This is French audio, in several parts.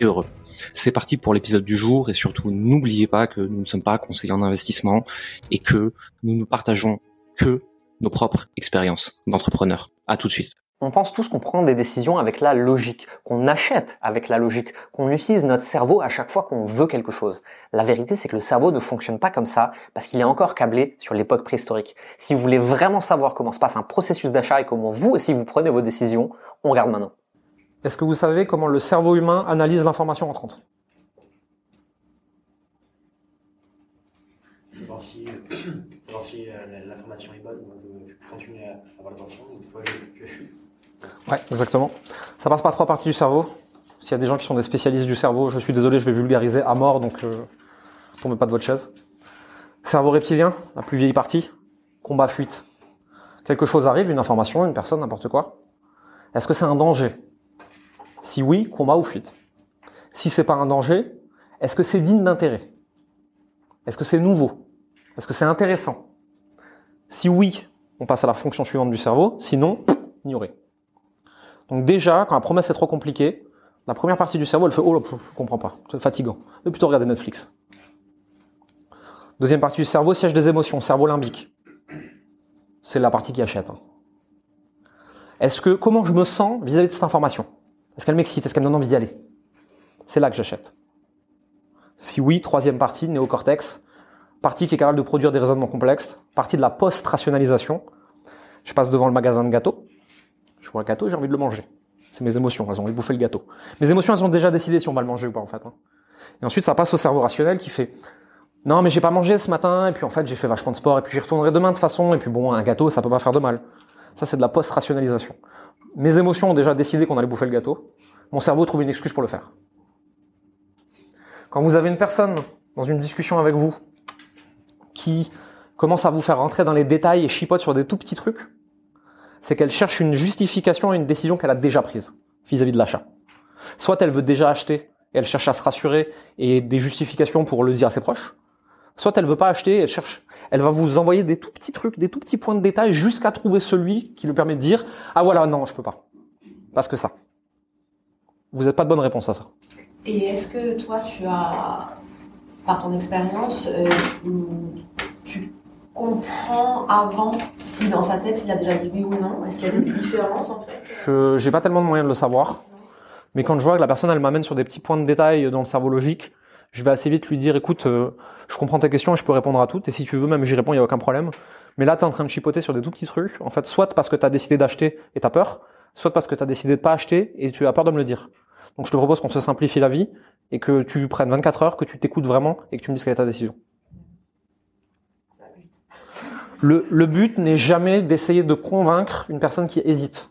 et heureux. C'est parti pour l'épisode du jour et surtout n'oubliez pas que nous ne sommes pas conseillers en investissement et que nous ne partageons que nos propres expériences d'entrepreneurs. À tout de suite. On pense tous qu'on prend des décisions avec la logique, qu'on achète avec la logique, qu'on utilise notre cerveau à chaque fois qu'on veut quelque chose. La vérité, c'est que le cerveau ne fonctionne pas comme ça parce qu'il est encore câblé sur l'époque préhistorique. Si vous voulez vraiment savoir comment se passe un processus d'achat et comment vous aussi vous prenez vos décisions, on regarde maintenant. Est-ce que vous savez comment le cerveau humain analyse l'information entrante Savoir si, savoir si euh, l'information est bonne, je, continue à avoir l'attention, une fois je, je suis. Ouais, exactement. Ça passe par trois parties du cerveau. S'il y a des gens qui sont des spécialistes du cerveau, je suis désolé, je vais vulgariser à mort, donc euh, tombez pas de votre chaise. Cerveau reptilien, la plus vieille partie. Combat-fuite. Quelque chose arrive, une information, une personne, n'importe quoi. Est-ce que c'est un danger si oui, combat ou fuite. Si c'est pas un danger, est-ce que c'est digne d'intérêt? Est-ce que c'est nouveau? Est-ce que c'est intéressant? Si oui, on passe à la fonction suivante du cerveau, sinon, ignorer. Donc déjà, quand la promesse est trop compliquée, la première partie du cerveau, elle fait « Oh, je comprends pas, c'est fatigant. Je vais plutôt regarder Netflix. » Deuxième partie du cerveau, siège des émotions, cerveau limbique. C'est la partie qui achète. Hein. Est-ce que, comment je me sens vis-à-vis -vis de cette information? Est-ce qu'elle m'excite Est-ce qu'elle me donne envie d'y aller? C'est là que j'achète. Si oui, troisième partie, néocortex, partie qui est capable de produire des raisonnements complexes, partie de la post-rationalisation. Je passe devant le magasin de gâteaux, je vois un gâteau, j'ai envie de le manger. C'est mes émotions, elles ont envie de bouffer le gâteau. Mes émotions, elles ont déjà décidé si on va le manger ou pas en fait. Hein. Et ensuite, ça passe au cerveau rationnel qui fait non mais j'ai pas mangé ce matin et puis en fait j'ai fait vachement de sport et puis j'y retournerai demain de toute façon et puis bon un gâteau ça peut pas faire de mal. Ça c'est de la post-rationalisation mes émotions ont déjà décidé qu'on allait bouffer le gâteau. Mon cerveau trouve une excuse pour le faire. Quand vous avez une personne dans une discussion avec vous qui commence à vous faire rentrer dans les détails et chipote sur des tout petits trucs, c'est qu'elle cherche une justification à une décision qu'elle a déjà prise vis-à-vis de l'achat. Soit elle veut déjà acheter et elle cherche à se rassurer et des justifications pour le dire à ses proches, Soit elle veut pas acheter, elle cherche, elle va vous envoyer des tout petits trucs, des tout petits points de détail jusqu'à trouver celui qui lui permet de dire ah voilà non je peux pas parce que ça. Vous n'avez pas de bonne réponse à ça. Et est-ce que toi tu as par ton expérience euh, tu comprends avant si dans sa tête il a déjà dit oui ou non? Est-ce qu'il y a des différences en fait? Je j'ai pas tellement de moyens de le savoir, mais quand je vois que la personne elle m'amène sur des petits points de détail dans le cerveau logique je vais assez vite lui dire écoute, euh, je comprends ta question et je peux répondre à toutes. Et si tu veux, même j'y réponds, il n'y a aucun problème. Mais là, tu es en train de chipoter sur des tout petits trucs. En fait, soit parce que tu as décidé d'acheter et tu as peur, soit parce que tu as décidé de pas acheter et tu as peur de me le dire. Donc je te propose qu'on se simplifie la vie et que tu prennes 24 heures, que tu t'écoutes vraiment et que tu me dises quelle est ta décision. Le, but n'est jamais d'essayer de convaincre une personne qui hésite.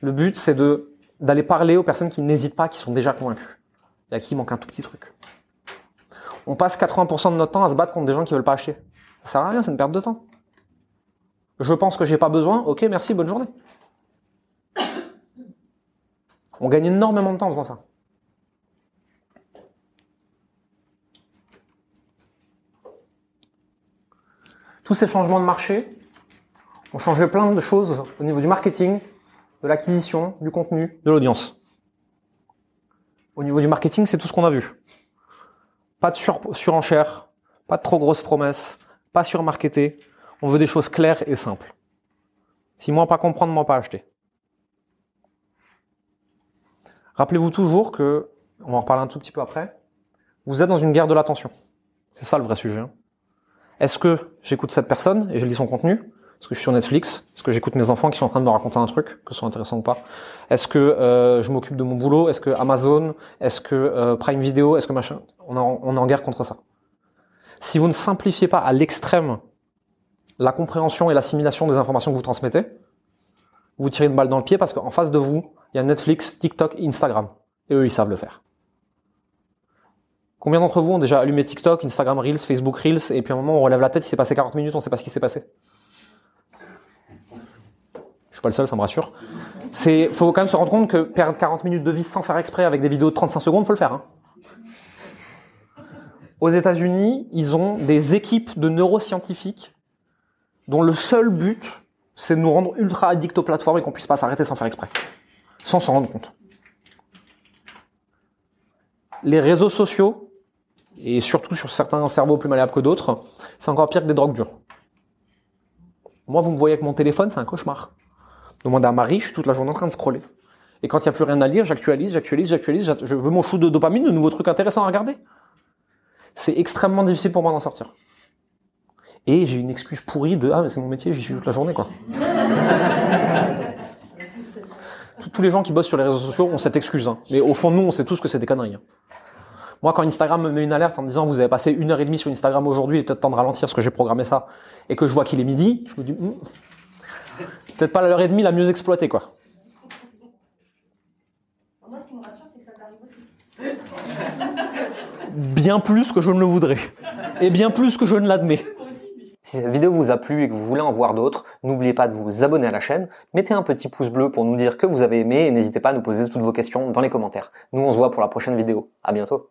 Le but, c'est d'aller parler aux personnes qui n'hésitent pas, qui sont déjà convaincues et à qui manque un tout petit truc on passe 80% de notre temps à se battre contre des gens qui veulent pas acheter. Ça sert à rien, c'est une perte de temps. Je pense que j'ai pas besoin, ok, merci, bonne journée. On gagne énormément de temps en faisant ça. Tous ces changements de marché ont changé plein de choses au niveau du marketing, de l'acquisition, du contenu, de l'audience. Au niveau du marketing, c'est tout ce qu'on a vu. Pas de surenchère, pas de trop grosses promesses, pas surmarketé. On veut des choses claires et simples. Si moi pas comprendre, moi pas acheter. Rappelez-vous toujours que, on va en reparler un tout petit peu après, vous êtes dans une guerre de l'attention. C'est ça le vrai sujet. Hein. Est-ce que j'écoute cette personne et je lis son contenu est-ce que je suis sur Netflix Est-ce que j'écoute mes enfants qui sont en train de me raconter un truc, que ce soit intéressant ou pas. Est-ce que euh, je m'occupe de mon boulot? Est-ce que Amazon? Est-ce que euh, Prime Video? Est-ce que machin? On, on est en guerre contre ça. Si vous ne simplifiez pas à l'extrême la compréhension et l'assimilation des informations que vous transmettez, vous tirez une balle dans le pied parce qu'en face de vous, il y a Netflix, TikTok, Instagram. Et eux, ils savent le faire. Combien d'entre vous ont déjà allumé TikTok, Instagram Reels, Facebook Reels, et puis à un moment on relève la tête, il s'est passé 40 minutes, on sait pas ce qui s'est passé pas le seul, ça me rassure. C'est, faut quand même se rendre compte que perdre 40 minutes de vie sans faire exprès avec des vidéos de 35 secondes, faut le faire. Hein. Aux États-Unis, ils ont des équipes de neuroscientifiques dont le seul but, c'est de nous rendre ultra addicts aux plateformes et qu'on puisse pas s'arrêter sans faire exprès, sans s'en rendre compte. Les réseaux sociaux, et surtout sur certains cerveaux plus malléables que d'autres, c'est encore pire que des drogues dures. Moi, vous me voyez avec mon téléphone, c'est un cauchemar. Demandez à Marie, je suis toute la journée en train de scroller. Et quand il n'y a plus rien à lire, j'actualise, j'actualise, j'actualise, je veux mon chou de dopamine, de nouveaux trucs intéressants à regarder. C'est extrêmement difficile pour moi d'en sortir. Et j'ai une excuse pourrie de ah mais c'est mon métier, j'y suis toute la journée quoi. Tous les gens qui bossent sur les réseaux sociaux ont cette excuse, hein. mais au fond nous on sait tous que c'est des conneries. Hein. Moi quand Instagram me met une alerte en me disant vous avez passé une heure et demie sur Instagram aujourd'hui, il est peut-être temps de ralentir parce que j'ai programmé ça, et que je vois qu'il est midi, je me dis hmm, peut-être pas l'heure et demie la mieux exploitée quoi. Moi ce qui me rassure c'est que ça t'arrive aussi. Bien plus que je ne le voudrais. Et bien plus que je ne l'admets. Si cette vidéo vous a plu et que vous voulez en voir d'autres, n'oubliez pas de vous abonner à la chaîne, mettez un petit pouce bleu pour nous dire que vous avez aimé et n'hésitez pas à nous poser toutes vos questions dans les commentaires. Nous on se voit pour la prochaine vidéo. À bientôt.